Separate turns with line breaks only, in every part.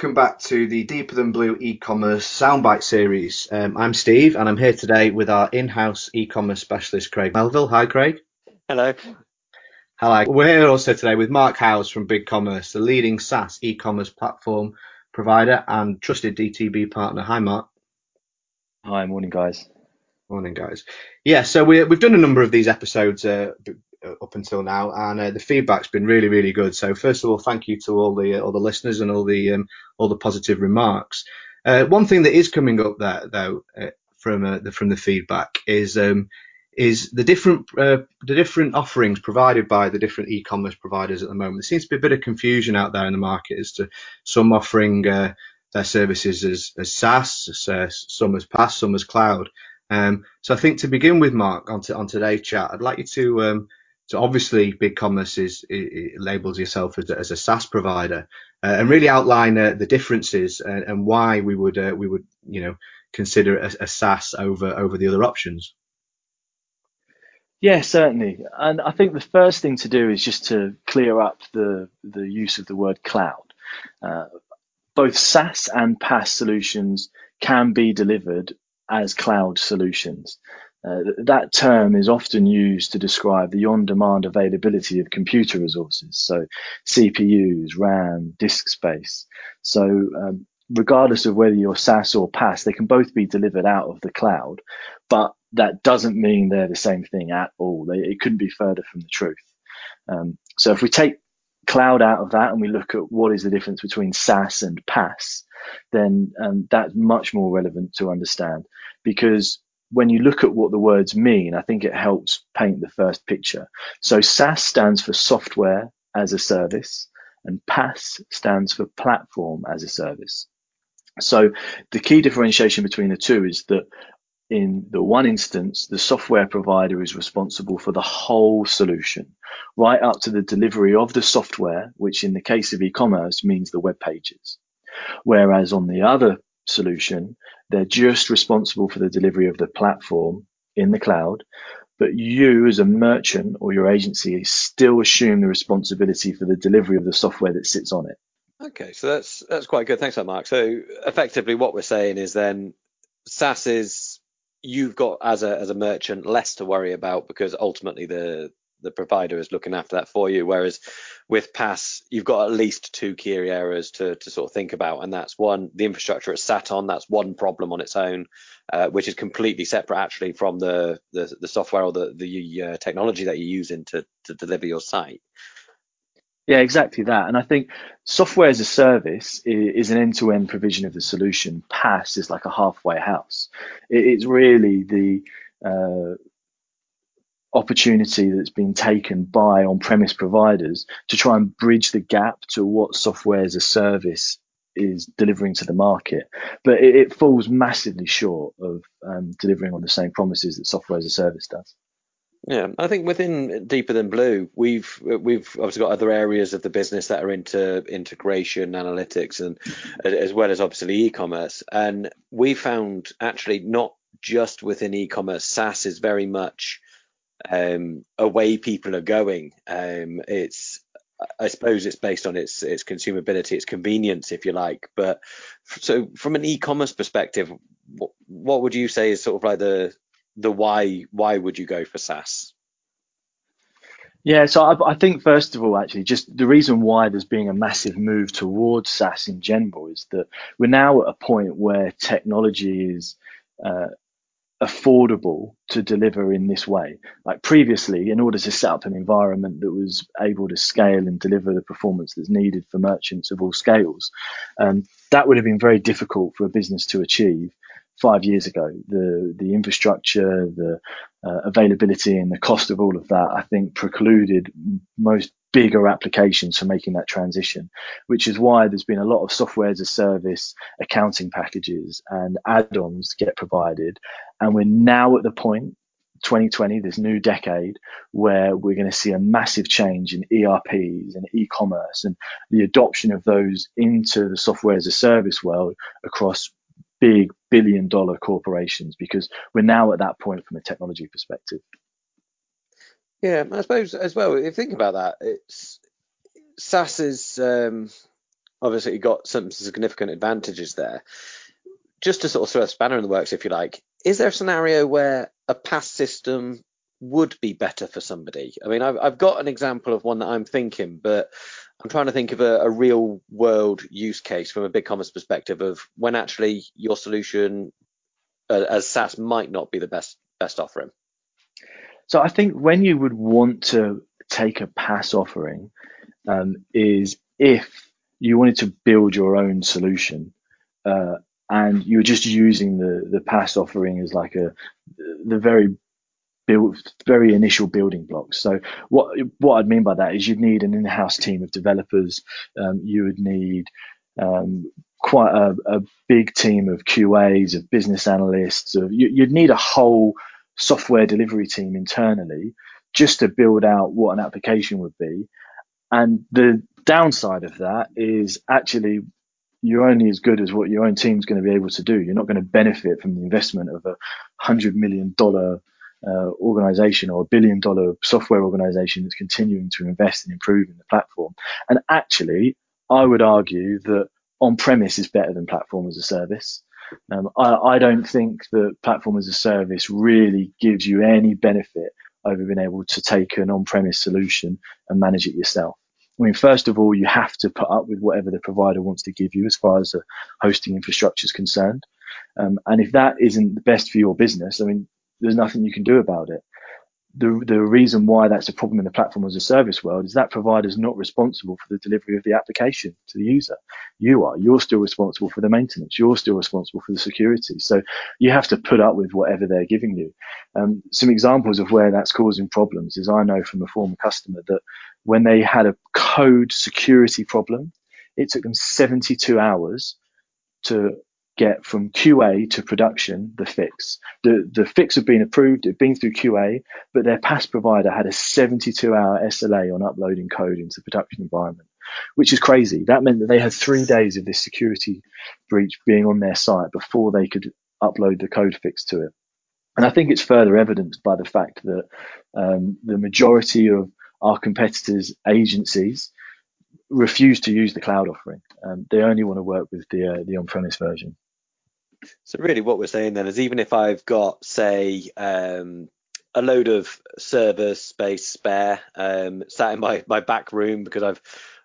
Hello and welcome back to the Deeper Than Blue e-commerce SoundByte series. Um, I'm Steve and I'm here today with our in-house e-commerce specialist Craig Melville. Hi Craig.
Hello.
Hi. We're here also today with Mark Howes from BigCommerce, the leading SaaS e-commerce platform provider and trusted DTB partner. Hi Mark.
Hi, morning guys.
Morning guys. Yeah, so we, we've done a number of these episodes uh, up until now, and uh, the feedback's been really, really good. So first of all, thank you to all the uh, all the listeners and all the um, all the positive remarks. Uh, one thing that is coming up there though uh, from uh, the from the feedback is um, is the different the different offerings provided by the different e-commerce providers at the moment. There seems to be a bit of confusion out there in the market as to some offering their services as, as SaaS, as, some as PaaS, some as cloud. Um, so I think to begin with, Mark, on, to, on today's chat, I'd like you to um, so obviously, BigCommerce is it, labels yourself as a, as a SaaS provider, uh, and really outline uh, the differences and, and, why we would uh, we would you know consider a, a, SaaS over over the other options.
Yeah, certainly. And I think the first thing to do is just to clear up the the use of the word cloud. Uh, both SaaS and PaaS solutions can be delivered as cloud solutions. Uh, that term is often used to describe the on-demand availability of computer resources, so CPUs, RAM, disk space. So um, regardless of whether you're SaaS or PaaS, they can both be delivered out of the cloud, but that doesn't mean they're the same thing at all. They, it couldn't be further from the truth. Um, so if we take cloud out of that and we look at what is the difference between SaaS and PaaS, then um, that's much more relevant to understand because when you look at what the words mean, I think it helps paint the first picture. So SaaS stands for software as a service and PaaS stands for platform as a service. So the key differentiation between the two is that in the one instance, the software provider is responsible for the whole solution, right up to the delivery of the software, which in the case of e-commerce means the web pages. Whereas on the other solution, they're just responsible for the delivery of the platform in the cloud. But you, as a merchant or your agency, still assume the responsibility for the delivery of the software that sits on it.
Okay, so that's that's quite good. Thanks, Mark. So effectively, what we're saying is then SaaS is you've got as a as a merchant less to worry about because ultimately the the provider is looking after that for you. Whereas with PaaS, you've got at least two key areas to, to sort of think about, and that's one, the infrastructure it's sat on. That's one problem on its own, uh, which is completely separate actually from the the, the software or the the uh, technology that you're using to to deliver your site.
Yeah, exactly that. And I think software as a service is, an end-to-end provision of the solution. PaaS is like a halfway house. it's really the uh, opportunity that's been taken by on-premise providers to try and bridge the gap to what software as a service is delivering to the market, but it, it falls massively short of um, delivering on the same promises that software as a service does.
Yeah, I think within Deeper Than Blue, we've we've obviously got other areas of the business that are into integration, analytics, and as well as obviously e-commerce. And we found actually not just within e-commerce, SaaS is very much um, away people are going. Um, it's I suppose it's based on its its consumability, its convenience, if you like. But so from an e-commerce perspective, what, what would you say is sort of like the the why why would you go for SaaS?
Yeah, so I, I, think first of all, actually, just the reason why there's being a massive move towards SaaS in general is that we're now at a point where technology is uh, affordable to deliver in this way. Like previously, in order to set up an environment that was able to scale and deliver the performance that's needed for merchants of all scales, um, that would have been very difficult for a business to achieve five years ago. The the infrastructure, the uh, availability, and the cost of all of that, I think, precluded most bigger applications for making that transition, which is why there's been a lot of software as a service accounting packages and add-ons get provided. And we're now at the point 2020, this new decade, where we're going to see a massive change in ERPs and e-commerce and the adoption of those into the software as a service world across big billion dollar corporations because we're now at that point from a technology perspective.
Yeah, I suppose as well. If you think about that, it's SaaS is um, obviously got some significant advantages there. Just to sort of throw a spanner in the works, if you like, is there a scenario where a PaaS system would be better for somebody? I mean, I've, I've got an example of one that I'm thinking, but I'm trying to think of a, a, real world use case from a BigCommerce perspective of when actually your solution uh, as SaaS might not be the best best offering.
So I think when you would want to take a PaaS offering um, is if you wanted to build your own solution uh, and you were just using the the PaaS offering as like a the very build very initial building blocks. So what what I'd mean by that is you'd need an in-house team of developers. Um, you would need um, quite a, a, big team of QAs, of business analysts. Of you, you'd need a whole software delivery team internally just to build out what an application would be. And the downside of that is actually you're only as good as what your own team's going to be able to do. You're not going to benefit from the investment of a hundred million dollar uh, organization or a billion dollar software organization that's continuing to invest in improving the platform. And actually, I would argue that on premise is better than platform as a service. Um, I, I, don't think that platform as a service really gives you any benefit over being able to take an on premise solution and manage it yourself. I mean, first of all, you have to put up with whatever the provider wants to give you as far as the hosting infrastructure is concerned. Um, and if that isn't the best for your business, I mean, there's nothing you can do about it the the reason why that's a problem in the platform as a service world is that provider is not responsible for the delivery of the application to the user. You are. You're still responsible for the maintenance. You're still responsible for the security. So you have to put up with whatever they're giving you. Um, some examples of where that's causing problems is I know from a former customer that when they had a code security problem, it took them 72 hours to get from QA to production the fix. The, the fix had been approved, it had been through QA, but their PaaS provider had a 72 hour SLA on uploading code into the production environment, which is crazy. That meant that they had three days of this security breach being on their site before they could upload the code fix to it. And I think it's further evidenced by the fact that um, the majority of our competitors' agencies refuse to use the cloud offering. Um, they only want to work with the uh, the on-premise version.
So really, what we're saying then is, even if I've got, say, um, a load of server space spare um, sat in my, my back room because I've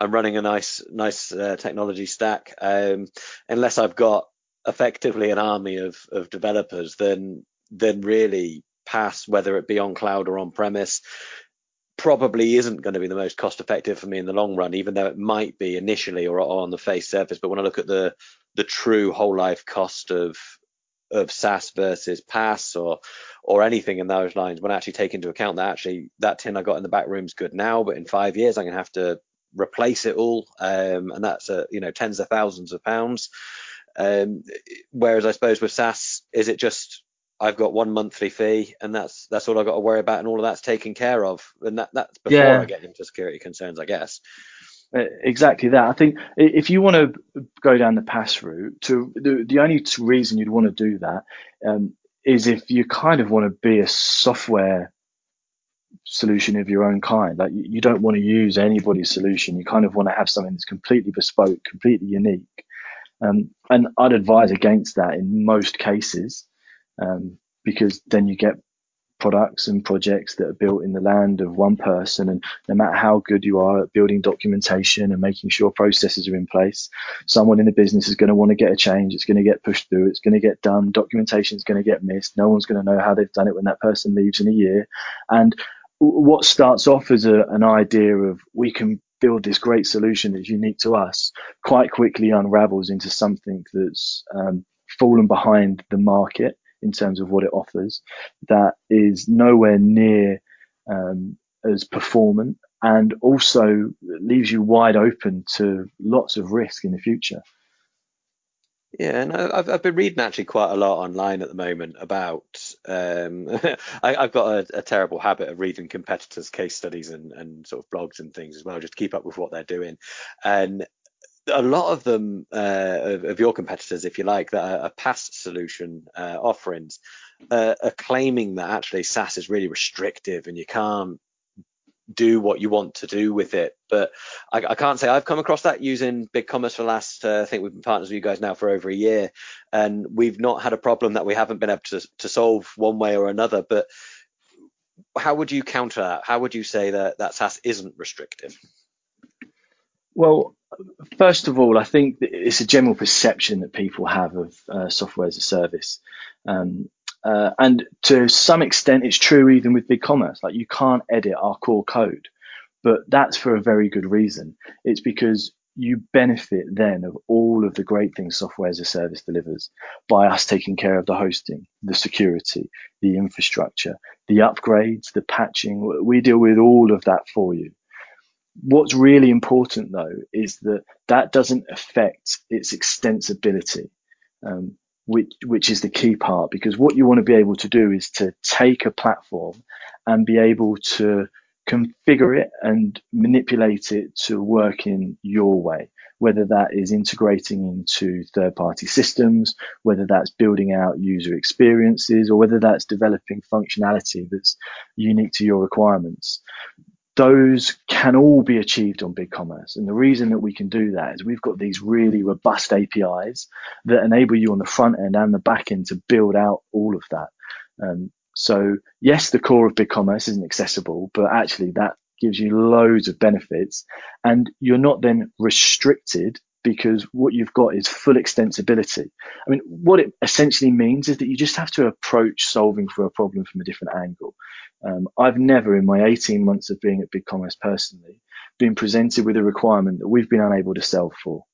I'm running a nice nice uh, technology stack. Um, unless I've got effectively an army of of developers, then then really PaaS whether it be on cloud or on premise probably isn't going to be the most cost effective for me in the long run, even though it might be initially or on the face surface. But when I look at the the true whole life cost of of SaaS versus PaaS or or anything in those lines, when I actually take into account that actually that tin I got in the back room is good now, but in five years I'm gonna have to replace it all, um, and that's a, you know tens of thousands of pounds. Um, whereas I suppose with SaaS, is it just I've got one monthly fee, and that's that's all I've got to worry about, and all of that's taken care of, and that that's before yeah. I get into security concerns, I guess.
Uh, exactly that. I think if you want to go down the PaaS route, to the, the only reason you'd want to do that um, is if you kind of want to be a software solution of your own kind. Like you don't want to use anybody's solution. You kind of want to have something that's completely bespoke, completely unique. Um, and I'd advise against that in most cases um, because then you get products and projects that are built in the land of one person. And no matter how good you are at building documentation and making sure processes are in place, someone in the business is going to want to get a change. It's going to get pushed through. It's going to get done. Documentation is going to get missed. No one's going to know how they've done it when that person leaves in a year. And what starts off as a, an idea of we can build this great solution that's unique to us quite quickly unravels into something that's um, fallen behind the market in terms of what it offers that is nowhere near um, as performant and also leaves you wide open to lots of risk in the future.
Yeah, and I've I've been reading actually quite a lot online at the moment about. Um, I, have got a, a, terrible habit of reading competitors' case studies and, and sort of blogs and things as well, just to keep up with what they're doing. And a lot of them uh, of, of, your competitors, if you like, that are, are solution uh, offerings, uh, are claiming that actually SaaS is really restrictive and you can't do what you want to do with it. But I, I can't say I've come across that using BigCommerce for the last, uh, I think we've been partners with you guys now for over a year, and we've not had a problem that we haven't been able to, to solve one way or another. But how would you counter that? How would you say that that SaaS isn't restrictive?
Well, first of all, I think it's a general perception that people have of uh, software as a service. Um, uh, and to some extent, it's true even with BigCommerce. Like you can't edit our core code, but that's for a very good reason. It's because you benefit then of all of the great things software as a service delivers by us taking care of the hosting, the security, the infrastructure, the upgrades, the patching. We deal with all of that for you. What's really important though is that that doesn't affect its extensibility. Um, which which is the key part because what you want to be able to do is to take a platform and be able to configure it and manipulate it to work in your way whether that is integrating into third party systems whether that's building out user experiences or whether that's developing functionality that's unique to your requirements those can all be achieved on BigCommerce. And the reason that we can do that is we've got these really robust APIs that enable you on the front end and the back end to build out all of that. Um, so yes, the core of BigCommerce isn't accessible, but actually that gives you loads of benefits and you're not then restricted because what you've got is full extensibility. I mean, what it essentially means is that you just have to approach solving for a problem from a different angle. Um, I've never, in my 18 months of being at BigCommerce personally, been presented with a requirement that we've been unable to solve for.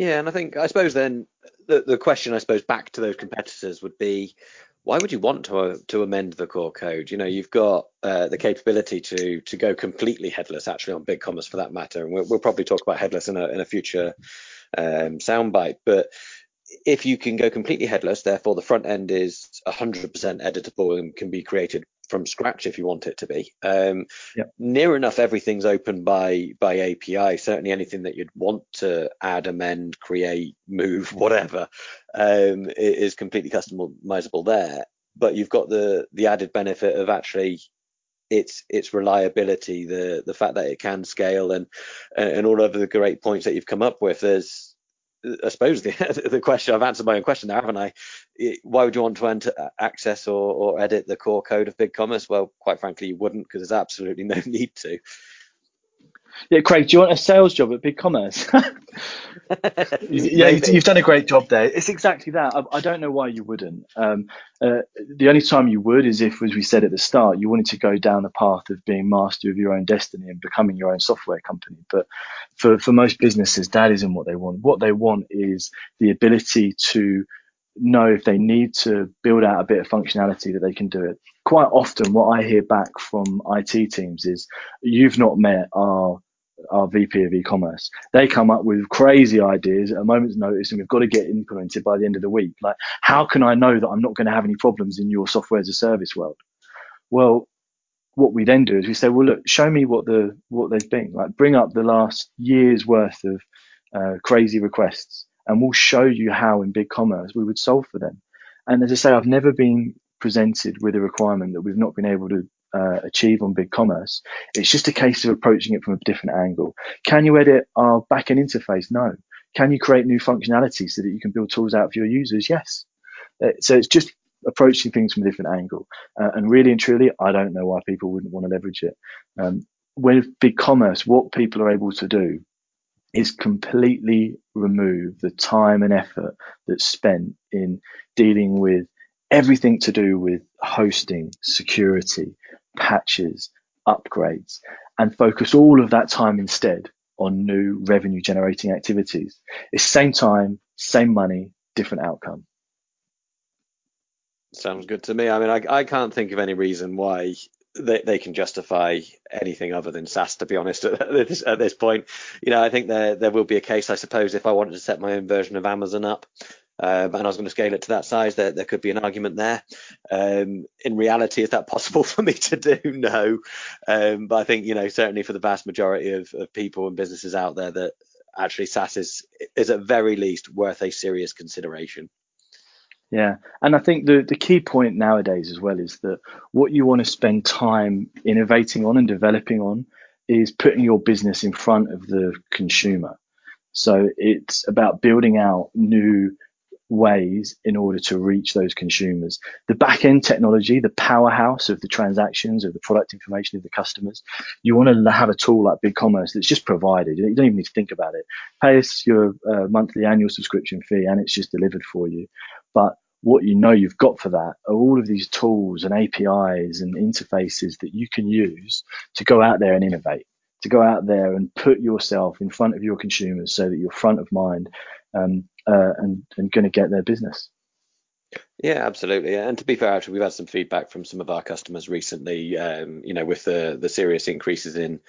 Yeah, and I think I suppose then the the question I suppose back to those competitors would be why would you want to uh, to amend the core code? You know, you've got uh, the capability to to go completely headless, actually, on BigCommerce for that matter, and we'll, we'll probably talk about headless in a in a future um, soundbite. But if you can go completely headless, therefore the front end is 100% editable and can be created from scratch if you want it to be. Um, yep. Near enough, everything's open by by API. Certainly, anything that you'd want to add, amend, create, move, whatever, um, is completely customizable there. But you've got the the added benefit of actually its its reliability, the the fact that it can scale, and and all of the great points that you've come up with. There's I suppose the, the question I've answered my own question there, haven't I? Why would you want to enter, uh, access or, or edit the core code of BigCommerce? Well, quite frankly, you wouldn't because there's absolutely no need to.
Yeah, Craig, do you want a sales job at BigCommerce? yeah, you've, done a great job there. It's exactly that. I, I don't know why you wouldn't. Um, uh, the only time you would is if, as we said at the start, you wanted to go down the path of being master of your own destiny and becoming your own software company. But for, for most businesses, that isn't what they want. What they want is the ability to know if they need to build out a bit of functionality that they can do it. Quite often, what I hear back from IT teams is, "You've not met our our VP of e-commerce. They come up with crazy ideas at a moment's notice, and we've got to get implemented by the end of the week. Like, how can I know that I'm not going to have any problems in your software as a service world? Well, what we then do is we say, well, look, show me what the what they've been like. Bring up the last year's worth of uh, crazy requests and we'll show you how in BigCommerce we would solve for them. And as I say, I've never been presented with a requirement that we've not been able to uh, achieve on BigCommerce. It's just a case of approaching it from a different angle. Can you edit our backend interface? No. Can you create new functionality so that you can build tools out for your users? Yes. Uh, so it's just approaching things from a different angle. Uh, and really and truly, I don't know why people wouldn't want to leverage it. Um, with BigCommerce, what people are able to do is completely remove the time and effort that's spent in dealing with everything to do with hosting, security, patches, upgrades, and focus all of that time instead on new revenue generating activities. It's same time, same money, different outcome.
Sounds good to me. I mean, I, I can't think of any reason why they, they can justify anything other than SaaS, to be honest, at this, at this point. You know, I think there there will be a case, I suppose, if I wanted to set my own version of Amazon up, um, and I was going to scale it to that size, there, there could be an argument there. Um, in reality, is that possible for me to do? No. Um, but I think, you know, certainly for the vast majority of, of people and businesses out there, that actually SaaS is, is at very least worth a serious consideration.
Yeah, and I think the the key point nowadays as well is that what you want to spend time innovating on and developing on is putting your business in front of the consumer. So it's about building out new ways in order to reach those consumers. The back end technology, the powerhouse of the transactions, of the product information of the customers, you want to have a tool like BigCommerce that's just provided. You don't even need to think about it. Pay us your uh, monthly annual subscription fee and it's just delivered for you. But what you know you've got for that are all of these tools and APIs and interfaces that you can use to go out there and innovate, to go out there and put yourself in front of your consumers so that you're front of mind um, uh, and, and going to get their business.
Yeah, absolutely. And to be fair, actually, we've had some feedback from some of our customers recently. Um, you know, with the the serious increases in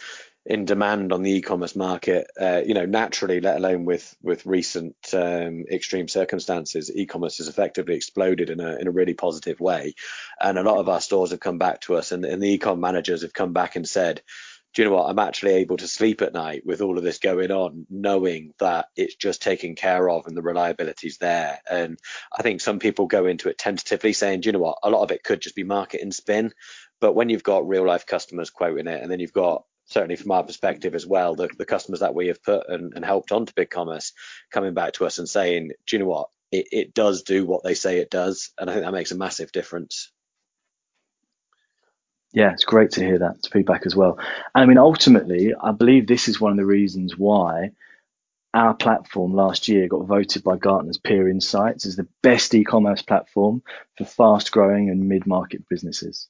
in demand on the e-commerce market, uh, you know, naturally, let alone with with recent um, extreme circumstances, e-commerce has effectively exploded in a in a really positive way. And a lot of our stores have come back to us, and, and the e-com managers have come back and said, do you know what? I'm actually able to sleep at night with all of this going on, knowing that it's just taken care of and the reliability's there. And I think some people go into it tentatively saying, do you know what? A lot of it could just be market and spin. But when you've got real life customers quoting it, and then you've got certainly from our perspective as well, the, the customers that we have put and, and helped onto BigCommerce coming back to us and saying, do you know what? It, it does do what they say it does. And I think that makes a massive difference.
Yeah, it's great to hear that feedback as well. And I mean, ultimately, I believe this is one of the reasons why our platform last year got voted by Gartner's Peer Insights as the best e-commerce platform for fast-growing and mid-market businesses.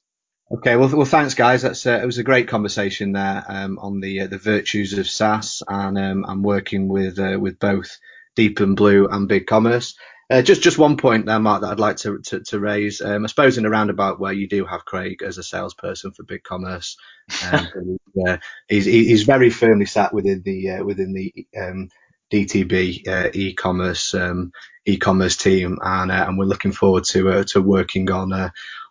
Okay, well, well, thanks, guys. That's uh, it was a great conversation there um, on the uh, the virtues of SaaS and um, and working with uh, with both Deeper Than Blue and BigCommerce. Uh, just just one point there, Mark, that I'd like to to, to raise. Um, I suppose in a roundabout way, you do have Craig as a salesperson for BigCommerce, um, uh, he's he's very firmly sat within the uh, within the um, DTB uh, e-commerce um, e-commerce team, and uh, and we're looking forward to uh, to working on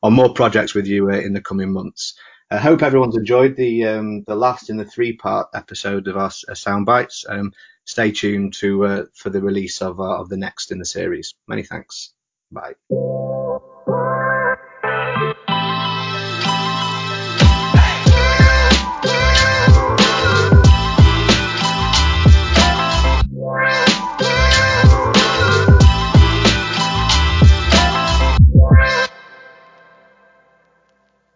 on more projects with you in the coming months. I hope everyone's enjoyed the um, the last in the three part episode of our uh, sound bites. Um, stay tuned to uh, for the release of uh, of the next in the series. Many thanks. Bye.